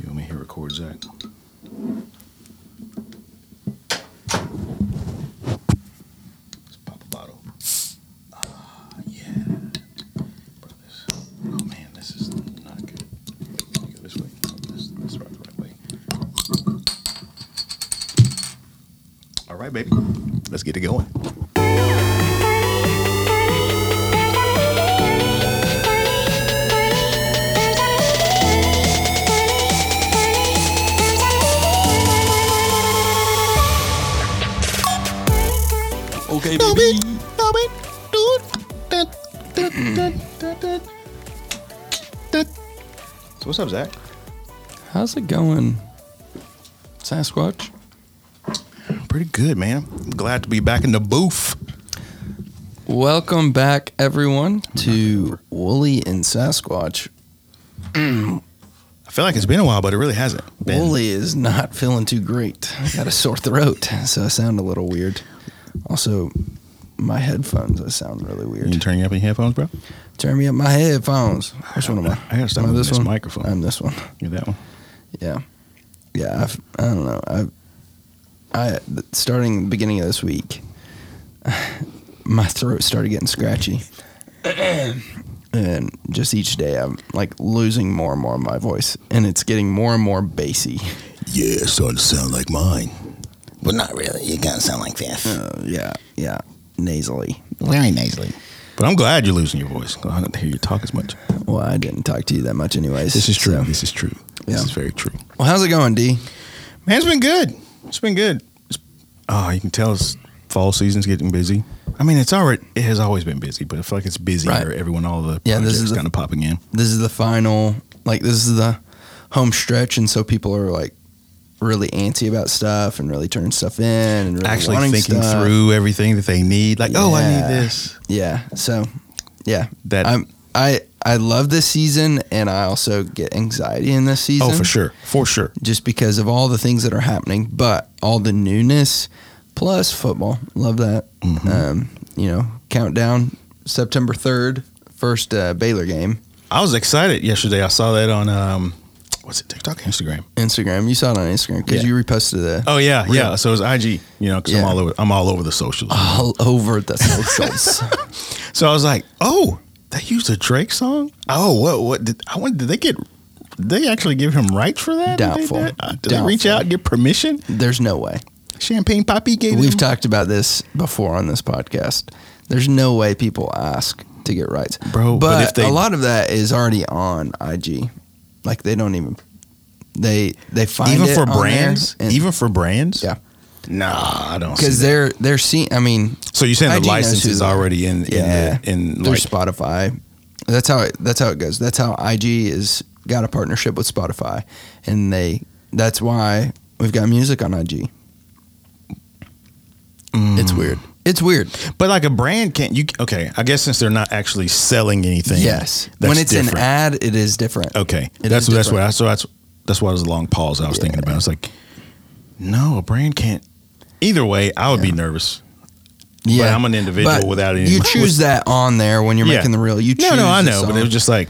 You want me to record Zach? Let's pop a bottle. Ah, yeah. Brothers. Oh man, this is not good. Go this way. The right way. All right, baby. Let's get it going. Okay, baby. So what's up, Zach? How's it going, Sasquatch? Pretty good, man. I'm glad to be back in the booth. Welcome back, everyone, to Wooly and Sasquatch. I feel like it's been a while, but it really hasn't. Been. Wooly is not feeling too great. I got a sore throat, so I sound a little weird. Also, my headphones, I sound really weird. You weird. turning up your headphones, bro? Turn me up my headphones. Which one am I? I gotta stop Am with this this one? microphone. I'm this one. You that one? Yeah, yeah. I've, I don't know. I, I starting the beginning of this week, my throat started getting scratchy, and just each day I'm like losing more and more of my voice, and it's getting more and more bassy. Yeah, it's starting to sound like mine. But not really. You gotta sound like this. Uh, yeah, yeah, nasally. Very nasally. But I'm glad you're losing your voice. I don't hear you talk as much. Well, I didn't talk to you that much, anyways. This is true. so- This is true. This Yeah. is very true. Well, how's it going, D? Man, it's been good. It's been good. It's, oh, you can tell it's fall season's getting busy. I mean, it's already it has always been busy, but I feel like it's busier. Right. Everyone, all the Yeah, this projects is kind of popping in. This is the final, like this is the home stretch, and so people are like really antsy about stuff and really turning stuff in and really Actually thinking stuff. through everything that they need. Like, oh, I need this. Yeah. So, yeah, That I'm I I love this season, and I also get anxiety in this season. oh, for sure, for sure. Just because of all the things that are happening, but all the newness plus football. Love that. Mm-hmm. Um, you know, countdown September third, first uh, Baylor game. I was excited yesterday. I saw that on um, what's it, TikTok, Instagram. Instagram. You saw it on Instagram because Yeah. you reposted the Oh yeah, Real. yeah. So it's IG, you know, because I'm all over. I'm all over the socials. all over the socials. So I was like, oh, they used a Drake song. Oh, what? What did I wonder? Did they get? Did they actually give him rights for that? Did they Doubtful. Uh, Did they reach out and get permission? There's no way. Champagne Papi gave We've him. talked about this before on this podcast. There's no way people ask to get rights, Bro, but But, if they- a lot of that is already on IG. Like they don't even they they find even for brands. and- Even for brands. Yeah. Nah, I don't. because they're they're seeing. I mean, So you're saying IG the license is already in? yeah, In, the, in like, Spotify. That's how it, that's how it goes. That's how IG is got a partnership with Spotify, and they that's why we've got music on IG. It's mm. weird. It's weird. but like a brand can't. You okay? I guess since they're not actually selling anything. Yes. that's when it's different. an ad, it is different. Okay, It that's that's what. I so that's that's why it was a long pause. I was thinking about. It's like, no, a brand can't. Either way, I would be nervous. Yeah, I'm an individual But without any- You choose that on there when you're Yeah. making the reel. You choose No, no, I know, but it was just like,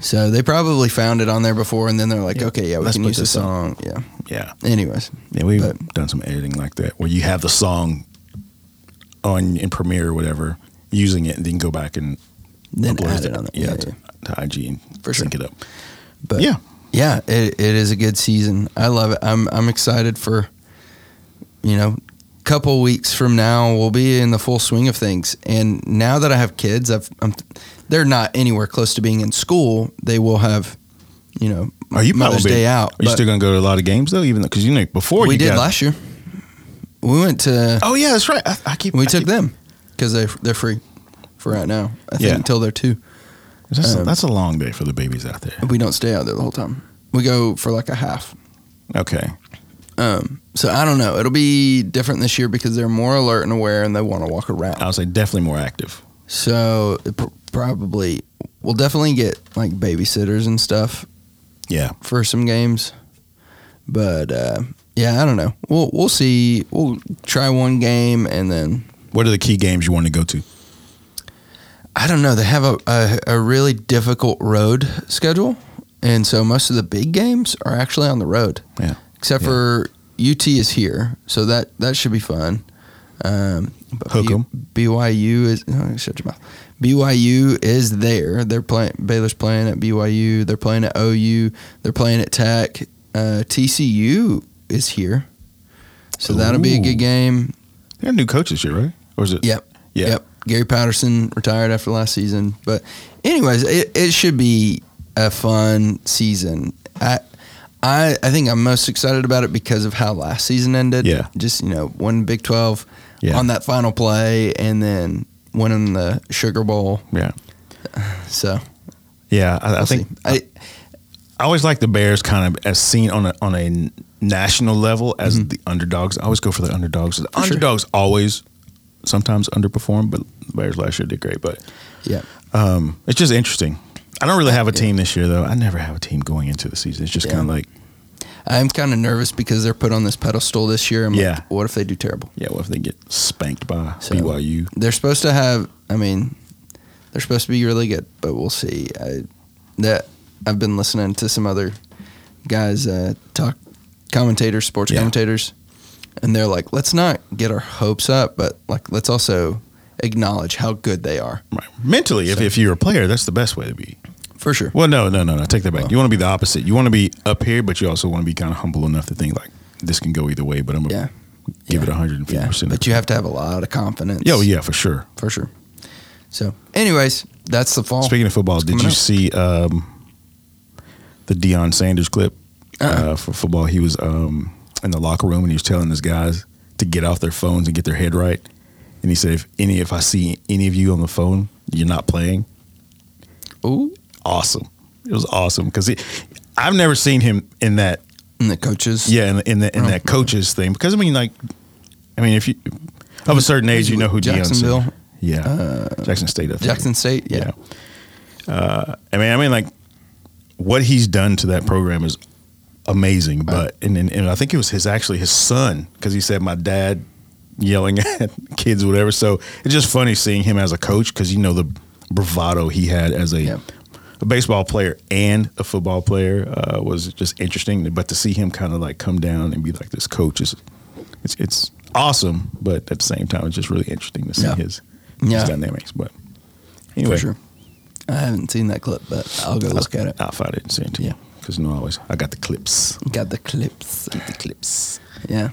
so they probably found it on there before, and then they're like, okay, yeah, we let's can use the song. Yeah. yeah, Anyways, yeah. We've But- done some editing like that where you have the song on in Premiere or whatever, using it, and then go back and then upload add it on there. yeah, Yeah, to, yeah. to IG and For sync it up. But yeah, yeah, it, it is a good season. I love it. I'm I'm excited for, you know, couple weeks from now we'll be in the full swing of things. And now that I have kids, I've I'm, they're not anywhere close to being in school. They will have, you know, are you Mother's Day out. Are you still gonna go to a lot of games though? Even because you know before we you did got, last year. We went to. Oh yeah, that's right. I, I keep we I took keep- them because they they're free for right now. I think Yeah. until they're two. That's, um, that's a long day for the babies out there. We don't stay out there the whole time. We go for like a half. Okay, Um, so I don't know. It'll be different this year because they're more alert and aware, and they want to walk around. I would say definitely more active. So it pr- probably we'll definitely get like babysitters and stuff Yeah, for some games. But uh, yeah, I don't know. We'll we'll see. We'll try one game and then What are the key games you want to go to? I don't know. They have a a, a really difficult road schedule. and so most of the big games are actually on the road. Yeah. except Yeah. for UT is here, so that that should be fun. Um, but Hook 'em. B- BYU is oh, shut your mouth. BYU is there. They're playing. Baylor's playing at BYU. They're playing at OU. They're playing at Tech. Uh, TCU is here, so that'll be a good game. They got new coaches here, right? Or is it? Yep. Yeah. Yep. Gary Patterson retired after last season, but anyways, it, it should be a fun season. I, I I think I'm most excited about it because of how last season ended. Yeah. Just you know, one Big Twelve Yeah. on that final play, and then winning the Sugar Bowl. Yeah. So Yeah. I, I we'll think. I, I always like the Bears kind of as seen on a on a national level as the underdogs. I always go for the underdogs. The Mm-hmm. sure. underdogs always sometimes underperform, but the Bears last year did great. But yeah. um, it's just interesting. I don't really have a team this year though. I never have a team going into the season. It's just Yeah. kind of like, I'm kind of nervous because they're put on this pedestal this year. I'm like, Yeah. what if they do terrible? yeah, what if they get spanked by So- BYU? They're supposed to have. I mean, they're supposed to be really good, but we'll see. I, that I've been listening to some other guys uh, talk, commentators, sports Yeah. commentators, and they're like, let's not get our hopes up, but like let's also acknowledge how good they are Right. Mentally, if, So- if you're a player, that's the best way to be. for sure. Well, no, no, no, no. Take that back. Well- you want to be the opposite. You want to be up here, but you also want to be kind of humble enough to think like this can go either way. But I'm gonna Yeah. give Yeah. it 150 Yeah, percent. but you have to have a lot of confidence. yeah, well, yeah, for sure. for sure. So, anyways, that's the fall. Speaking of football, did you up. see um, the Deion Sanders clip Uh-uh. uh, for football? He was um, in the locker room and he was telling his guys to get off their phones and get their head right. And he said, "If any, if I see any of you on the phone, you're not playing." Ooh, Awesome. It was awesome because I've never seen him in that and the coaches. Yeah, in, in, the, in Oh. that coaches thing, because I mean, like, I mean, if you of a certain age, you know who Deion Jacksonville? Sanders- Yeah, Jackson State. Jackson State. Yeah. Uh, I mean, I mean, like, what he's done to that program is amazing. But and and, and I think it was his actually his son because he said my dad yelling at kids, or whatever. So it's just funny seeing him as a coach because you know the bravado he had as a. Yeah. A baseball player and a football player uh, was just interesting, but to see him kind of like come down and be like this coach is, it's it's awesome. But at the same time, it's just really interesting to see Yeah. his, Yeah. his dynamics. But anyway, sure. I haven't seen that clip, but I'll go look at it. I'll find it and send it to you. Because you know, I always I got the clips. Got the clips. The clips. Yeah.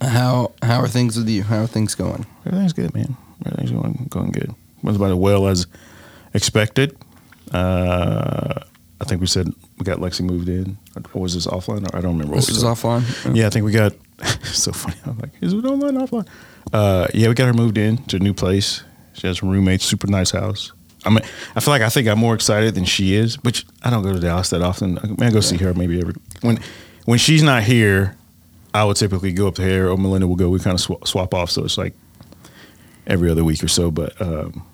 How how are things with you? How are things going? Everything's good, man. Everything's going going good. Went about as well as expected. Uh, I think we said we got Lexi moved in. Or was this offline? or I don't remember. This is offline. Yeah, I think we got. so funny. I'm like, is it online offline? Uh, yeah, we got her moved in to a new place. She has some roommates. Super nice house. I mean, I feel like I think I'm more excited than she is, which I don't go to Dallas that often. I, mean, I go see her maybe every when when she's not here. I would typically go up to her or Melinda will go. We kind of sw- swap off, so it's like every other week or so. But um,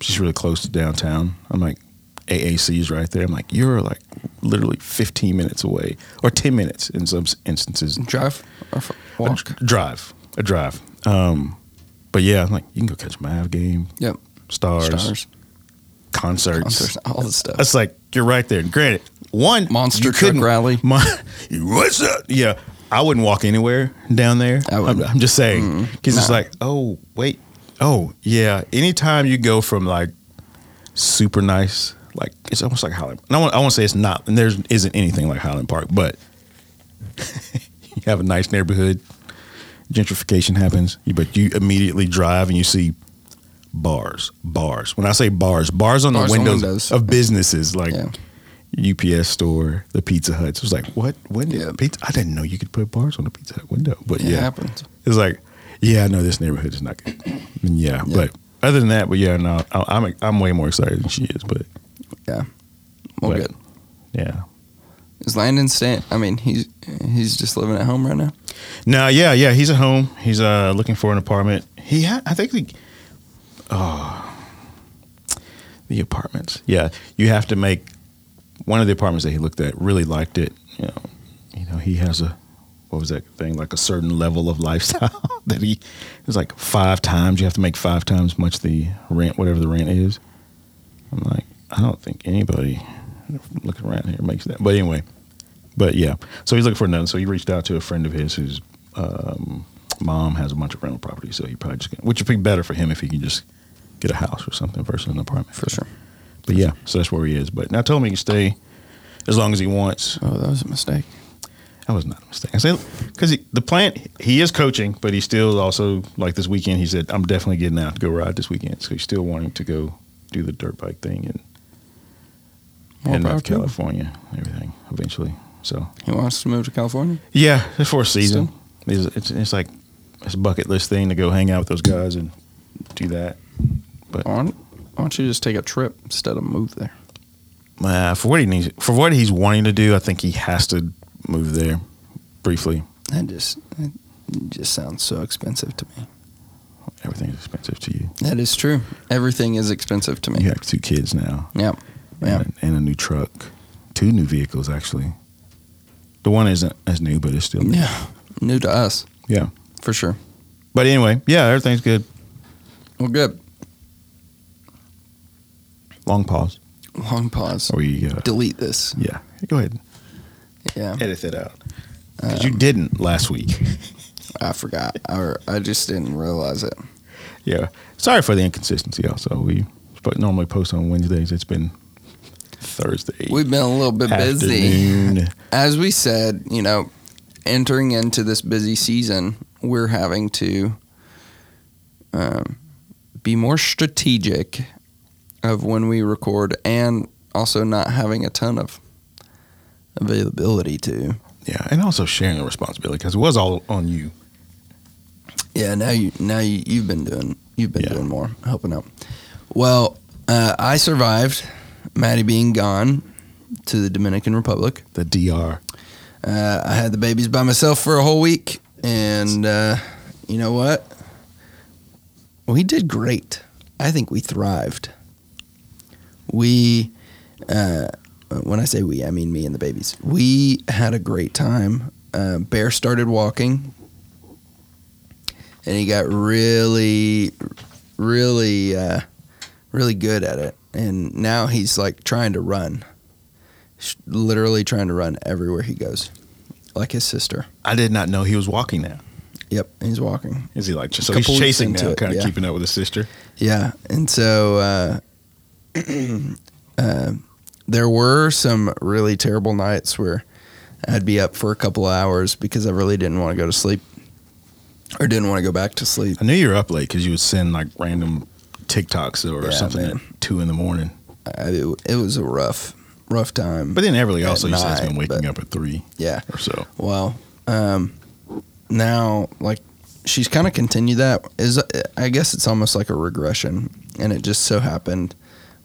she's really close to downtown. I'm like AAC's right there. I'm like you're like literally 15 minutes away or 10 minutes in some instances. Drive A walk? dr- drive, a drive. Um, but yeah, I'm like you can go catch a Mav game, Yep. stars, Stars, concerts. concerts, all the stuff. That's like you're right there. Granted, one Monster truck couldn't- rally. Mon- what's up? Yeah, I wouldn't walk anywhere down there. I I'm. I'm just saying mm-hmm. because it's Nah. like, oh wait, oh yeah. Anytime you go from like super nice, like it's almost like Highland. And I want, I want to say it's not, and there isn't anything like Highland Park, but you have a nice neighborhood. Gentrification happens, but you immediately drive and you see bars, bars. When I say bars, bars on Bars the on windows, windows. of businesses like Yeah. UPS store, the Pizza Huts. It was like, what? When Yeah. pizza? I didn't know you could put bars on the Pizza Hut window. But It yeah, happens. it's like, yeah, I know this neighborhood is not good. Yeah, Yeah. but other than that, but yeah, no, I'm I'm way more excited than she is. But Yeah. Well, but, good. Yeah. Is Landon staying? I mean, he's he's just living at home right now. No, yeah, yeah. He's at home. He's uh looking for an apartment. He had, I think, the, oh, the apartments. Yeah, you have to make one of the apartments that he looked at. Really liked it. You know, you know, he has a what was that thing like a certain level of lifestyle that he it was like five times. You have to make five times much the rent, whatever the rent is. I'm like, I don't think anybody. looking around here makes that. But anyway, but yeah. So he's looking for another. So he reached out to a friend of his whose um, mom has a bunch of rental property. So he probably just, which would be better for him if he can just get a house or something versus an apartment. For sure. But yeah, so that's where he is. But now tell him he can stay as long as he wants. Oh, that was a mistake. That was not a mistake. I said because the plant he is coaching, but he still also like this weekend. He said, "I'm definitely getting out to go ride this weekend." So he's still wanting to go do the dirt bike thing and More in North. California, and everything eventually. So He wants to move to California. yeah, for a season. It's, it's it's like it's a bucket list thing to go hang out with those guys and do that. But Why don't, why don't you just take a trip instead of move there? uh, for what he needs, for what he's wanting to do, I think he has to move there briefly. That just it just sounds so expensive to me. Everything's expensive to you. That is true. Everything is expensive to me. You have two kids now. Yep. Yeah. and, and a new truck, two new vehicles actually. The one isn't as new, but it's still new. Yeah. New to us, yeah. for sure. But anyway, yeah, everything's good. Well, good. Long pause. Long pause. We? Uh, Delete this. yeah, go ahead. Yeah. Edit it out because you didn't last week. I forgot. Or I just didn't realize it. yeah, sorry for the inconsistency. Also, we normally post on Wednesdays. It's been Thursday. We've been a little bit busy. As we said, you know, entering into this busy season, we're having to um, be more strategic of when we record and also not having a ton of availability to. Yeah, and also sharing the responsibility because it was all on you. Yeah, now you now you, you've been doing you've been Yeah. doing more helping out. Well, uh, I survived Maddie being gone to the Dominican Republic. The DR. Uh, I had the babies by myself for a whole week, and uh, you know what? We did great. I think we thrived. We, uh, when I say we, I mean me and the babies. We had a great time. Uh, Bear started walking, and he got really, really, uh, really good at it. And now he's like trying to run, literally trying to run everywhere he goes, like his sister. I did not know he was walking now. Yep, he's walking. Is he like so he's chasing now, it, kind of yeah. keeping up with his sister? Yeah, and so uh, uh, there were some really terrible nights where I'd be up for a couple of hours because I really didn't want to go to sleep or didn't want to go back to sleep. I knew you were up late because you would send like random TikToks or Yeah, something man. at two in the morning. I, it, it was a rough, rough time. But then Everly also said has been waking but- up at three yeah, or so. well, um, now like she's kind of continued that. Is I guess it's almost like a regression, and it just so happened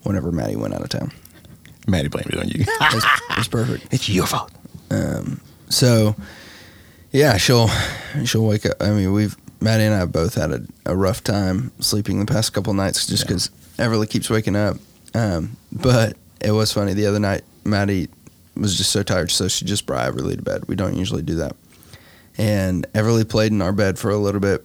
whenever Maddie went out of town. Maddie blamed it on you. It's, perfect. it's your fault. Um, so yeah, she'll she'll wake up. I mean, we've Maddie and I both had a, a rough time sleeping the past couple nights just Yeah. because Everly keeps waking up. Um, but it was funny the other night. Maddie was just so tired, so she just brought Everly to bed. We don't usually do that. And Everly played in our bed for a little bit,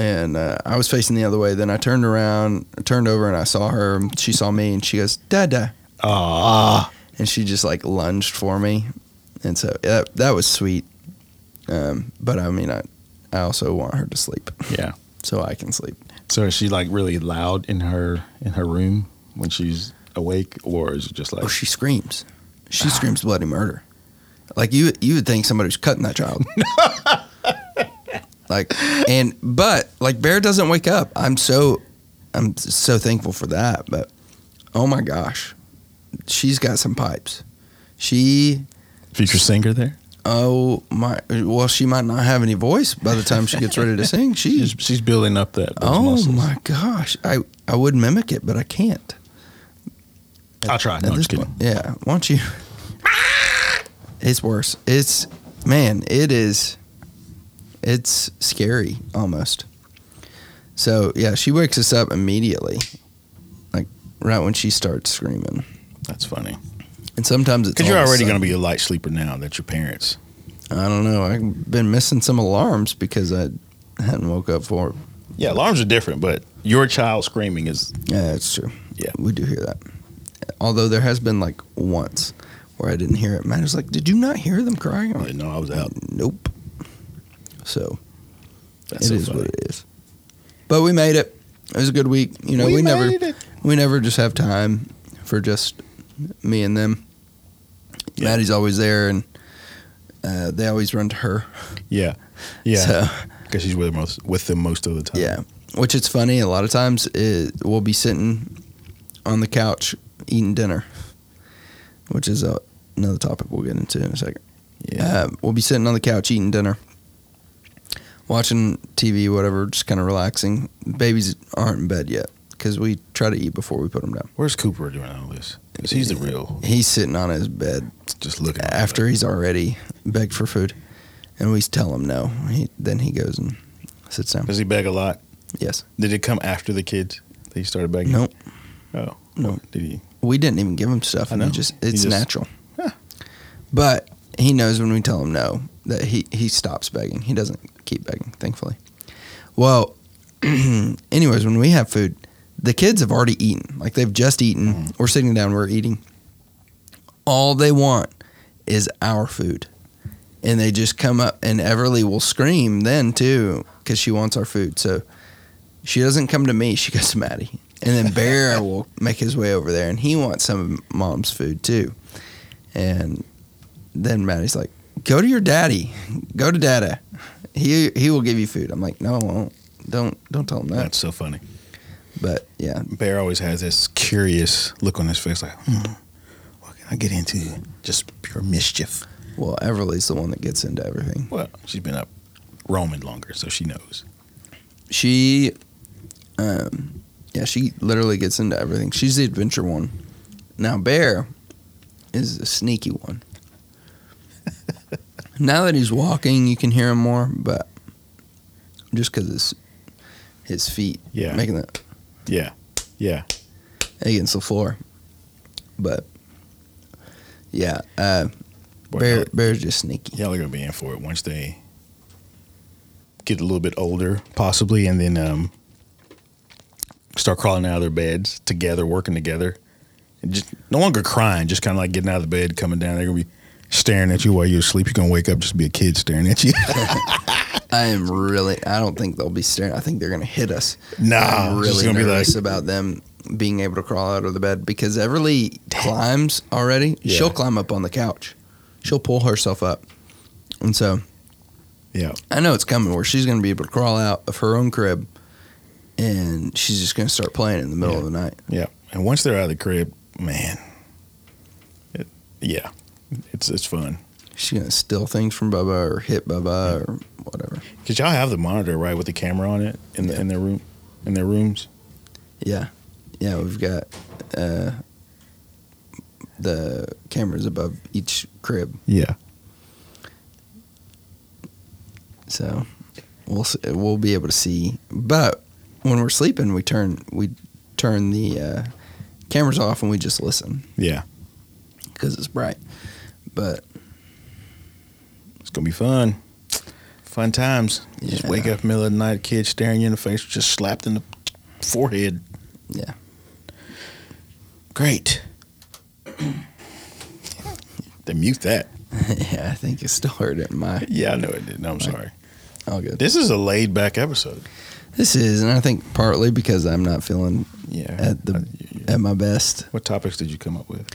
and uh, I was facing the other way. Then I turned around, turned over, and I saw her. and She saw me, and she goes, "Dada." Ah, and she just like lunged for me, and so that that was sweet. Um, but I mean, I I also want her to sleep yeah. so I can sleep. So is she like really loud in her in her room when she's awake, or is it just like Oh, she screams. She screams bloody murder. Like you you would think somebody was cutting that child. like and but like Bear doesn't wake up. I'm so I'm so thankful for that. But oh my gosh, she's got some pipes. She future singer there? Oh my! Well, she might not have any voice by the time she gets ready to sing. She, She's, she's building up that. Oh muscles. my gosh! I I would mimic it, but I can't. I'll try. At No, I'm this just kidding. point. Yeah, why don't you? It's worse. It's man. It is. It's scary almost. So yeah, she wakes us up immediately, like right when she starts screaming. That's funny. And sometimes it's Because you're all of a already going to be a light sleeper now that your parents. I don't know. I've been missing some alarms because I hadn't woke up for. Yeah, alarms are different, but your child screaming is Yeah, that's true. Yeah. we do hear that. although there has been like once where I didn't hear it. Matt was like, "Did you not hear them crying?" I'm like, didn't know I was out. nope. So That's it so is funny. what it is. But we made it. It was a good week. You know, we, never made it. we never just have time for just me and them. Yeah. Maddie's always there, and uh, they always run to her. Yeah, yeah. So Because she's with most with them most of the time. yeah, which it's funny. A lot of times it, we'll be sitting on the couch eating dinner, which is a, another topic we'll get into in a second. yeah. Uh, we'll be sitting on the couch eating dinner, watching TV, whatever, just kind of relaxing. Babies aren't in bed yet because we try to eat before we put them down. Where's Cooper doing all this? 'Cause he's the real. He's sitting on his bed Just looking after he's already begged for food, and we tell him no. He, then he goes and sits down. Does he beg a lot? Yes. Did it come after the kids that he started begging? Nope. Oh No. Did he? We didn't even give him stuff. I And he know. just it's just- natural. Huh. But he knows when we tell him no that he he stops begging. He doesn't keep begging, thankfully. Well, anyways, when we have food, the kids have already eaten. Like they've just eaten. Mhm. We're sitting down, we're eating. All they want is our food. And they just come up and Everly will scream then too cuz she wants our food. So she doesn't come to me, she goes to Maddie. And then Bear will make his way over there and he wants some of mom's food too. And then Maddie's like, "Go to your daddy. Go to dada. He he will give you food." I'm like, "No, I won't. Don't don't tell him that." That's so funny. But yeah, Bear always has this curious look on his face, like, hmm, what can I get into? Just pure mischief. well, Everly's the one that gets into everything. Well, she's been up roaming longer, so she knows. She, um, yeah, she literally gets into everything. She's the adventure one. Now Bear is the sneaky one. Now that he's walking, you can hear him more, but just because his his feet Yeah. making that Yeah, yeah. against the floor. But yeah, uh, Boy, Bear y'all- Bear's just sneaky. Y'all are gonna be in for it once they get a little bit older, possibly, and then um, start crawling out of their beds together, working together, and just no longer crying, just kind of like getting out of the bed, coming down. They're gonna be staring at you while you're asleep. You're gonna wake up just be a kid staring at you. I am really. I don't think they'll be staring. I think they're gonna hit us. nah, I'm it's really gonna be nervous like about them being able to crawl out of the bed because Everly climbs already. Yeah. She'll climb up on the couch. She'll pull herself up, and so yeah, I know it's coming where she's gonna be able to crawl out of her own crib, and she's just gonna start playing in the middle Yeah. of the night. yeah. And once they're out of the crib, man, it, yeah, it's it's fun. She's gonna steal things from Bubba or hit Bubba or whatever. Cause y'all have the monitor right with the camera on it in the in their room in their rooms. Yeah, yeah, we've got uh, the cameras above each crib, Yeah. so we'll we'll be able to see. But when we're sleeping, we turn we turn the uh, cameras off and we just listen Yeah. because it's bright. But It's gonna be fun. Fun times. You Just wake up middle of the night, kid staring you in the face, just slapped in the forehead. Yeah. Great. then mute that. yeah, I think it still it in my Yeah, I know it did. No, I'm sorry. all good. This is a laid back episode. This is, and I think partly because I'm not feeling Yeah. at the Uh, you- you- at my best. what topics did you come up with?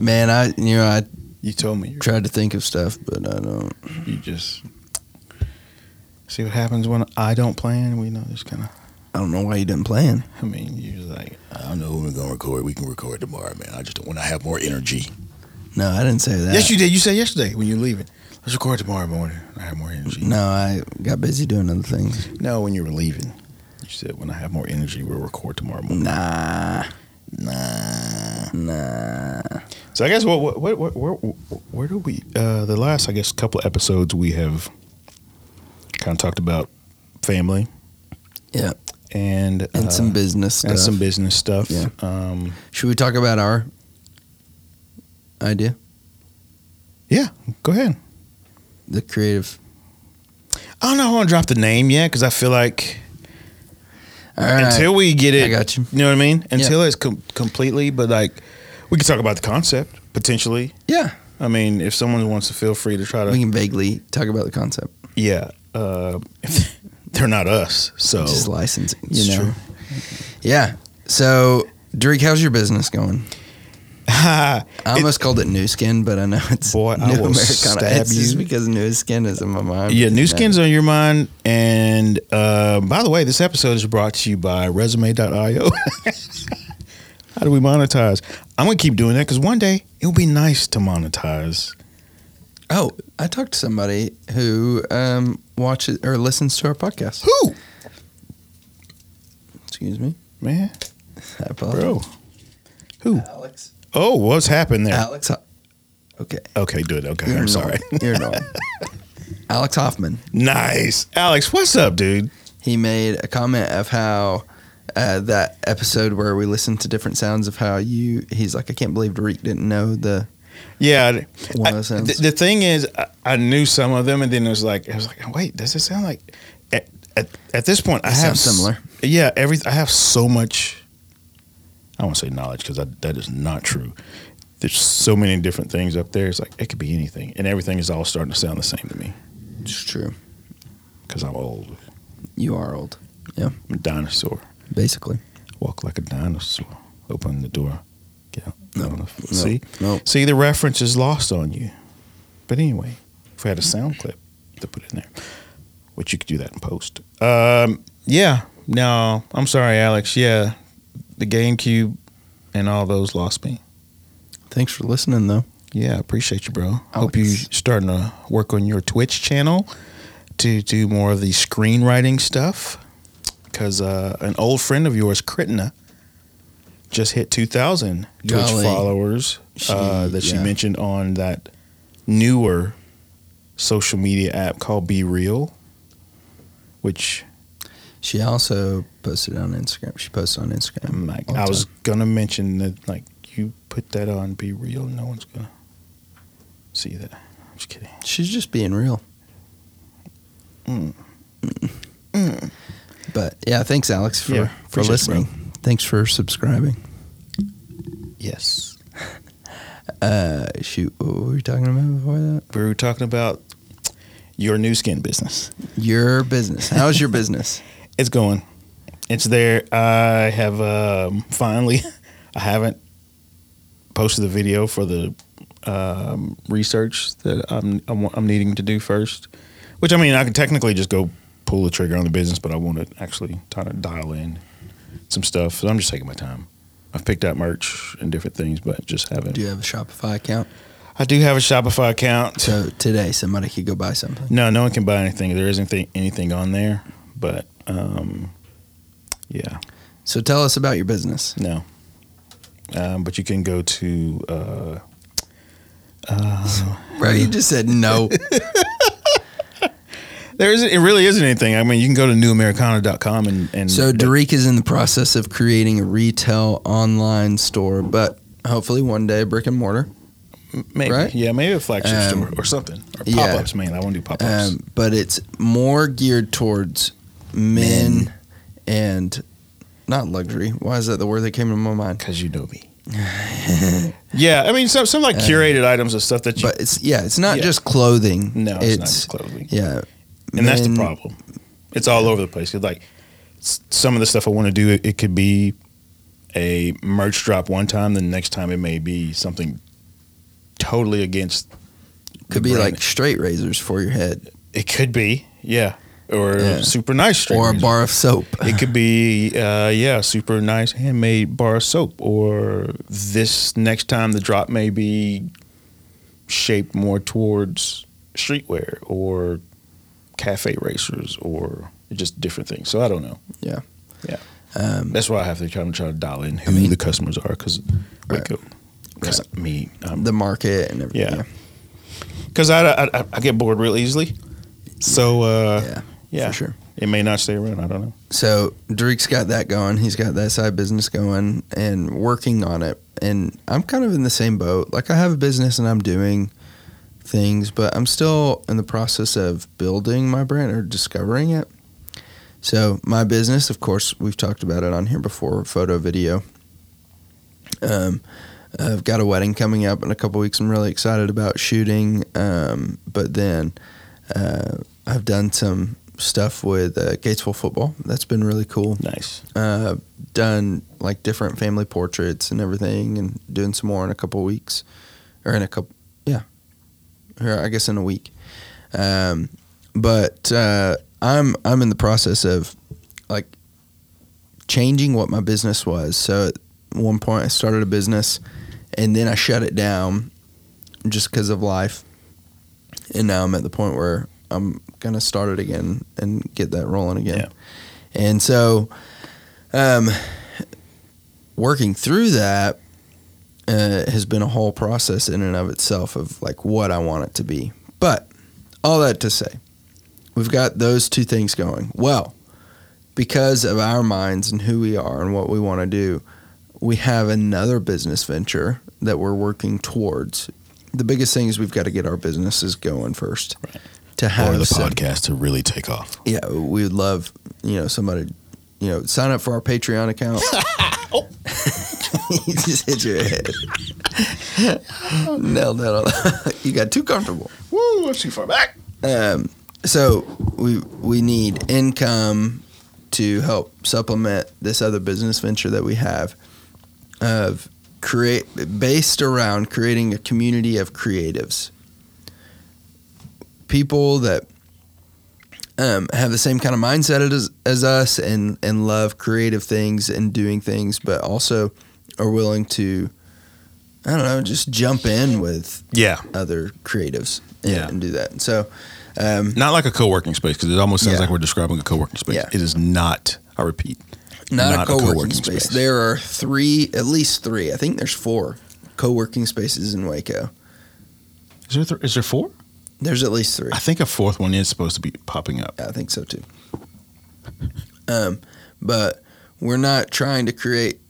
Man, I you know I You told me. You, tried to think of stuff, but I don't. you just see what happens when I don't plan. We know this kind of. I don't know why you didn't plan. I mean, you're just like, I don't know when we're gonna record. We can record tomorrow, man. I just don't want to have more energy. No, I didn't say that. Yes, you did. You said yesterday when you're leaving. Let's record tomorrow morning. I have more energy. No, I got busy doing other things. No, when you were leaving, you said when I have more energy, we'll record tomorrow morning. Nah, Nah. nah. So I guess what what what, what where, where do we? Uh, the last I guess couple episodes we have kind of talked about family. Yeah. And And uh, some business stuff. and some business stuff. Yeah. Um, Should we talk about our idea, yeah. Go ahead. the creative? I don't know. if I want to drop the name yet because I feel like right. until we get it, I got you. You know what I mean? Until it's com- completely, but like We can talk about the concept potentially. Yeah, I mean, if someone wants to feel free to try to, we can vaguely talk about the concept. yeah, uh, they're not us, so Just licensing, It's you know. true. Yeah. So, Drake, how's your business going? I almost called it New Skin, but I know it's Boy, I New will stab It's just you. because New Skin is in my mind. yeah, new skins on your mind. And uh, by the way, this episode is brought to you by Resume.io. How do we monetize? I'm gonna keep doing that because one day it'll be nice to monetize. Oh, I talked to somebody who um, watches or listens to our podcast. Who, Excuse me, man, I apologize. bro? Who? Alex. Oh, what's happened there? Alex. Okay. Okay, do it. Okay, You're I'm sorry. You're normal. Alex Hoffman. nice, Alex. What's up, dude? He made a comment of how uh, that episode where we listened to different sounds of how you. He's like, I can't believe Derek didn't know the Yeah, one I- of those sounds. the, the thing is, I, I knew some of them, and then it was like, I was like, wait, does it sound like? At, at, at this point, I have similar. Yeah, every I have so much. I won't say knowledge because that is not true. There's so many different things up there. It's like it could be anything, and everything is all starting to sound the same to me it's true. because I'm old. You are old, I'm a dinosaur. basically. Walk like a dinosaur. Open the door. Get out. No, No, no, See, no. see, the reference is lost on you. But anyway, if we had a sound clip to put in there, which you could do that in post. Um, yeah. No, I'm sorry, Alex. Yeah, the GameCube and all those lost me. Thanks for listening, though. Yeah, I appreciate you, bro. Hope you Alex. starting to work on your Twitch channel to do more of the screenwriting stuff. Because uh, an old friend of yours, Kritna, just hit 2,000 Twitch Golly. followers uh, She- that she mentioned on that newer social media app called BeReal, which She also posted on Instagram. She posted on Instagram. Like, I was going to mention that, like, you put that on BeReal, no one's going to see that. I'm just kidding. She's just being real. Mm. But yeah, thanks, Alex, for Yeah, for it, listening. Thanks for subscribing. Yes. Uh, shoot, what were we talking about before that? We were talking about your new skin business. Your business. How's your business? It's going. It's there. I have um, finally. I haven't posted the video for the um, research that I'm, I'm I'm needing to do first. Which I mean, I can technically just go pull the trigger on the business, but I want to actually kind of dial in some stuff. So I'm just taking my time. I've picked out merch and different things, but just haven't. Do you have a Shopify account? I do have a Shopify account. So today, somebody could go buy something. No, no one can buy anything. There isn't anything on there, but um, yeah, So tell us about your business. no. Um, but you can go to uh, uh, Bro, you just said no. there isn't. It really isn't anything. I mean, you can go to newamericana.com and and So Derek is in the process of creating a retail online store, but hopefully one day brick and mortar. maybe right? yeah, maybe a flagship Um, store or something or pop ups. Man, I want to do pop ups. Um, but it's more geared towards men, Men. and not luxury. Why is that the word that came to my mind? Because you know me. yeah, I mean, some some like uh, curated items of stuff that you. But it's yeah, it's not Yeah. just clothing. no, it's, not just clothing. Yeah, and that's the problem. It's all over the place. 'Cause, like some of the stuff I want to do, it, it could be a merch drop one time, the next time it may be something totally against. the Could be brand. like straight razors for your head, it could be, yeah, or Yeah. super nice straight or a bar of soap. It could be, uh, yeah, super nice handmade bar of soap. Or this next time the drop may be shaped more towards streetwear or cafe racers or just different things. So I don't know. Yeah. Yeah. Um, That's why I have to try to try to dial in who I mean- the customers are because Right. because me um, the market and everything. Yeah. because I, I I- I get bored real easily. So uh, yeah, yeah, for sure. it may not stay around. I don't know. So Drake's got that going. He's got that side business going and working on it. And I'm kind of in the same boat. Like I have a business and I'm doing things, but I'm still in the process of building my brand or discovering it. So my business, of course, we've talked about it on here before, photo video. Um, I've got a wedding coming up in a couple weeks. I'm really excited about shooting. Um, but then uh, I've done some stuff with uh, Gatesville football. That's been really cool. Nice. Uh, done like different family portraits and everything, and doing some more in a couple weeks, or in a couple, yeah, or I guess in a week. Um, but uh, I'm I'm in the process of like changing what my business was. So at one point, I started a business, and then I shut it down just because of life. And now I'm at the point where I'm gonna start it again and get that rolling again. Yeah. And so, um, working through that uh, has been a whole process in and of itself of like what I want it to be. But all that to say, we've got those two things going. Well, because of our minds and who we are and what we want to do, we have another business venture that we're working towards. The biggest thing is we've got to get our businesses going first. Right. To have or the some- podcast to really take off. yeah, we would love, you know, somebody, you know, sign up for our Patreon account. you just hit your head. Nailed that. you got too comfortable. Woo, that's too far back. Um, so we we need income to help supplement this other business venture that we have of create based around creating a community of creatives people that um, have the same kind of mindset as, as us and and love creative things and doing things but also are willing to I don't know just jump in with Yeah. other creatives and, Yeah. and do that so um, Not like a co working space because it almost sounds Yeah. like we're describing a co working space. Yeah. It is not, I repeat, not, a co-working, space. There are three, at least three. I think there's four co-working spaces in Waco. Is there, th- is there four? There's at least three. I think a fourth one is supposed to be popping up. I think so too. Um, but we're not trying to create.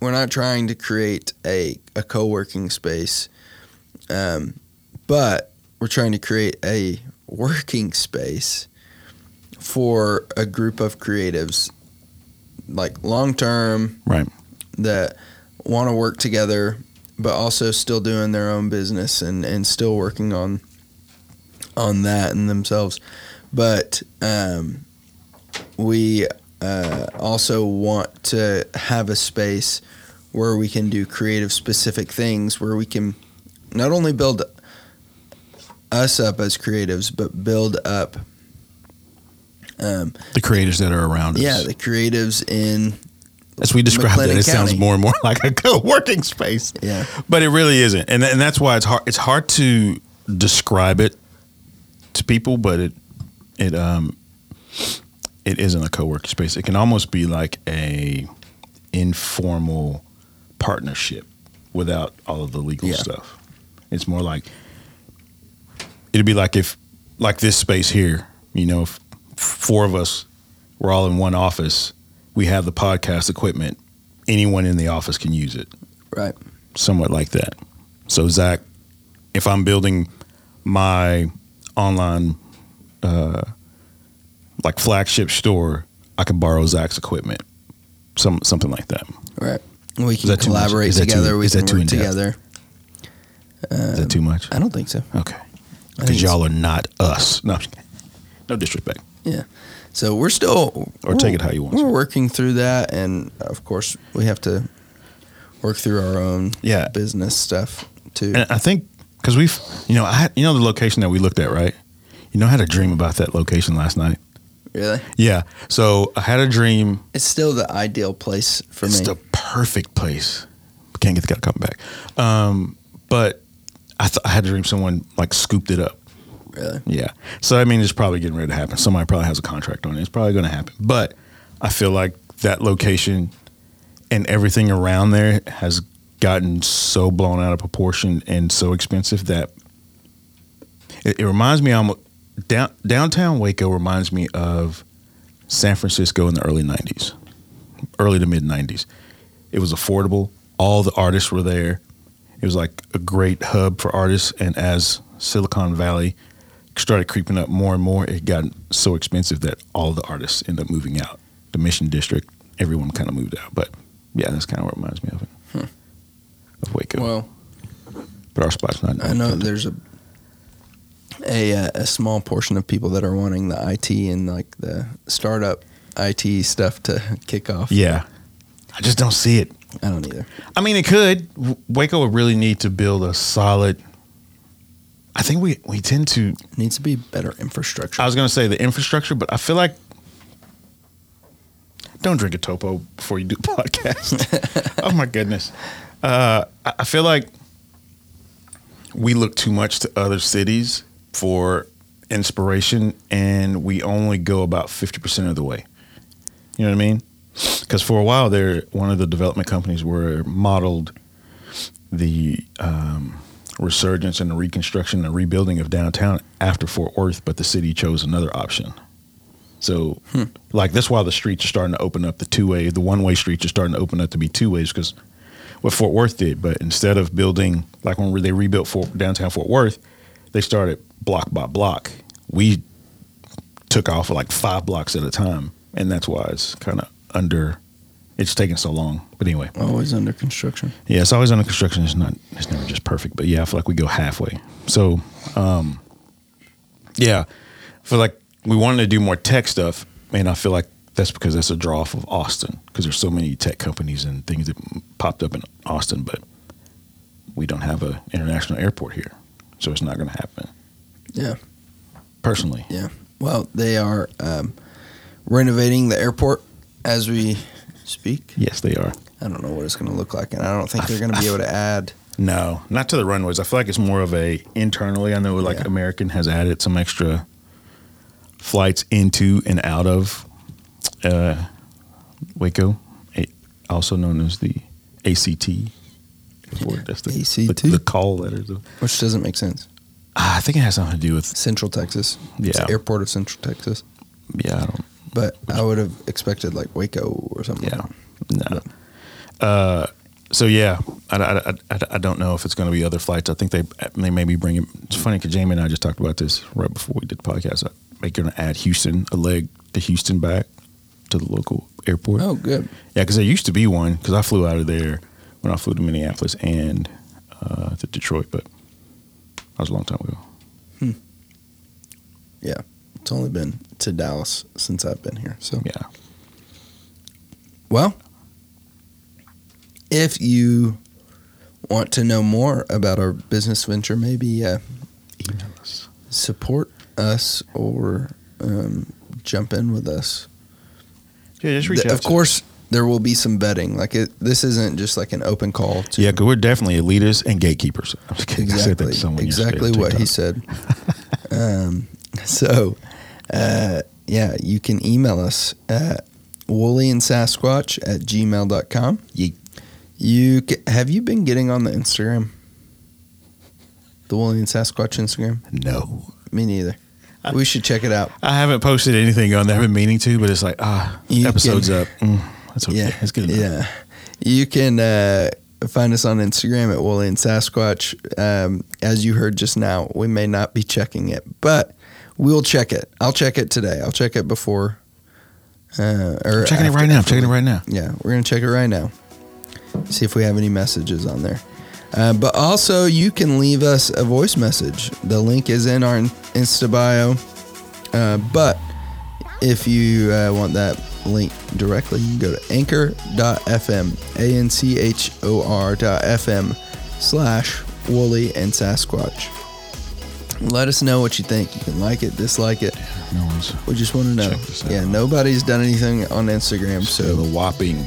We're not trying to create a a co-working space, um, but we're trying to create a working space for a group of creatives, like long term, Right. that want to work together, but also still doing their own business and, and still working on on that and themselves. But um, we uh, also want to have a space where we can do creative specific things where we can not only build us up as creatives but build up um, The creatives that are around us. yeah the creatives in As we described it, it sounds more and more like a co-working space. yeah But it really isn't, and and that's why it's hard. It's hard to describe it to people, but it it um it isn't a co-working space. It can almost be like a informal partnership without all of the legal Yeah. stuff. It's more like it'd be like if like this space here, you know, if four of us were all in one office, we have the podcast equipment. Anyone in the office can use it right somewhat like that. So Zach, if I'm building my online uh, like flagship store, I can borrow Zach's equipment, some something like that. Right. We can that too much? collaborate too- together. we is can that too work together. Is that too much? I don't think so. Okay, Um, because y'all are not us. No, no disrespect. Yeah. So we're still, Or take it how you want. We're working through that, and of course, we have to work through our own Yeah. business stuff too. And I think because we've, you know, I had, you know the location that we looked at, right? You know, I had a dream about that location last night. really, Yeah. So I had a dream it's still the ideal place for it's me. It's the perfect place. Can't get the guy coming back. Um, but I, th- I had a dream someone like scooped it up. really, Yeah. So I mean, it's probably getting ready to happen. Somebody probably has a contract on it. It's probably going to happen. But I feel like that location and everything around there has gotten so blown out of proportion and so expensive that it, it reminds me almost down, downtown Waco reminds me of San Francisco in the early '90s, early to mid '90s. It was affordable. All the artists were there. It was like a great hub for artists. And as Silicon Valley started creeping up more and more, it got so expensive that all the artists ended up moving out. The Mission District, everyone kind of moved out. But yeah, that's kind of what reminds me of it. Of Waco. Well, but our spot's not. I know there's a a uh, a small portion of people that are wanting the IT and like the startup IT stuff to kick off. Yeah, I just don't see it. I don't either. I mean, it could. Waco would really need to build a solid. I think we we tend to. It needs to be better infrastructure. I was going to say the infrastructure, but I feel like don't drink a topo before you do podcast. oh my goodness, uh, I feel like we look too much to other cities for inspiration, and we only go about fifty percent of the way. You know what I mean? Because for a while there, one of the development companies were modeled the um, resurgence and the reconstruction and rebuilding of downtown after Fort Worth, but the city chose another option. So, like that's why the streets are starting to open up. The two way, the one way streets are starting to open up to be two ways because what Fort Worth did. But instead of building like when they rebuilt Fort, downtown Fort Worth, they started block by block. We took off like five blocks at a time, and that's why it's kind of under. It's taking so long. But anyway, Always under construction. yeah, it's always under construction. It's not. It's never just perfect. But yeah, I feel like we go halfway. So, um, yeah, I feel like we wanted to do more tech stuff, and I feel like that's because that's a draw off of Austin because there's so many tech companies and things that popped up in Austin, but we don't have a international airport here, so it's not going to happen. Yeah. Personally, Yeah. Well, they are um, renovating the airport as we speak. yes, they are. I don't know what it's going to look like, and I don't think they're going to be able to add. No, not to the runways. I feel like it's more of a internally. I know like Yeah. American has added some extra flights into and out of uh, Waco, a- also known as the ACT. That's the, ACT? The, the call letters. Which doesn't make sense. Ah, I think it has something to do with Central Texas. It's Yeah. the airport of Central Texas. yeah. I don't. But I would have expected like Waco or something. Yeah. No. Uh, so yeah, I, I, I, I don't know if it's going to be other flights. I think they they maybe bring it. It's funny because Jamie and I just talked about this right before we did the podcast. They're going to add Houston a leg to Houston back to the local airport. Oh, good. Yeah, because there used to be one because I flew out of there when I flew to Minneapolis and uh, to Detroit, but that was a long time ago. Hmm. Yeah. It's only been to Dallas since I've been here. So, Yeah. well, if you want to know more about our business venture, maybe uh, Email us. support us or um, jump in with us. Yeah, just reach Th- out. of to course, there will be some vetting. Like it, this isn't just like an open call to Yeah, because we're definitely elitists and gatekeepers. I'm just kidding. I said exactly exactly what he said. um, so, uh, yeah, you can email us at woollyandSasquatch at gmail.com. Yeet. You ca have you been getting on the Instagram? The Woolly and Sasquatch Instagram? No. Me neither. We should check it out. I haven't posted anything on there. I've been meaning to, but it's like, ah, You episode's can- up. Mm, that's okay. Yeah, It's good enough. Yeah, you can uh, find us on Instagram at Woolly and Sasquatch. Um, as you heard just now, we may not be checking it, but we'll check it. I'll check it today. I'll check it before. Uh, or I'm checking it right now. I'm checking it right now. Yeah, we're gonna check it right now. See if we have any messages on there. Uh, but also, you can leave us a voice message. The link is in our Insta bio. Uh, but if you uh, want that link directly, you can go to anchor.fm, A N C H O R dot FM slash Woolly and Sasquatch. Let us know what you think. You can like it, dislike it. No one's We just want to know. Check this out. Yeah, nobody's done anything on Instagram, so so the whopping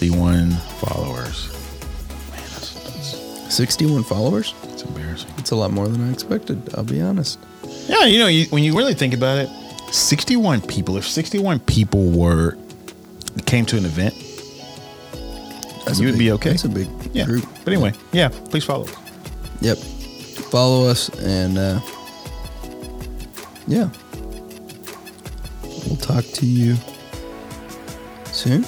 sixty-one followers. Man, that's, that's, 61 followers. It's embarrassing. It's a lot more than I expected. I'll be honest. Yeah, you know, you, when you really think about it, sixty-one people. If sixty-one people were came to an event, that's you would big- be okay. That's a big Yeah. group. But anyway, yeah, please follow. Yep. Follow us and uh, yeah. We'll talk to you soon.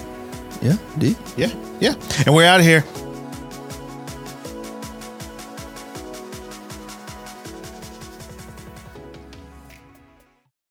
Yeah, D. Yeah, yeah, and we're out of here.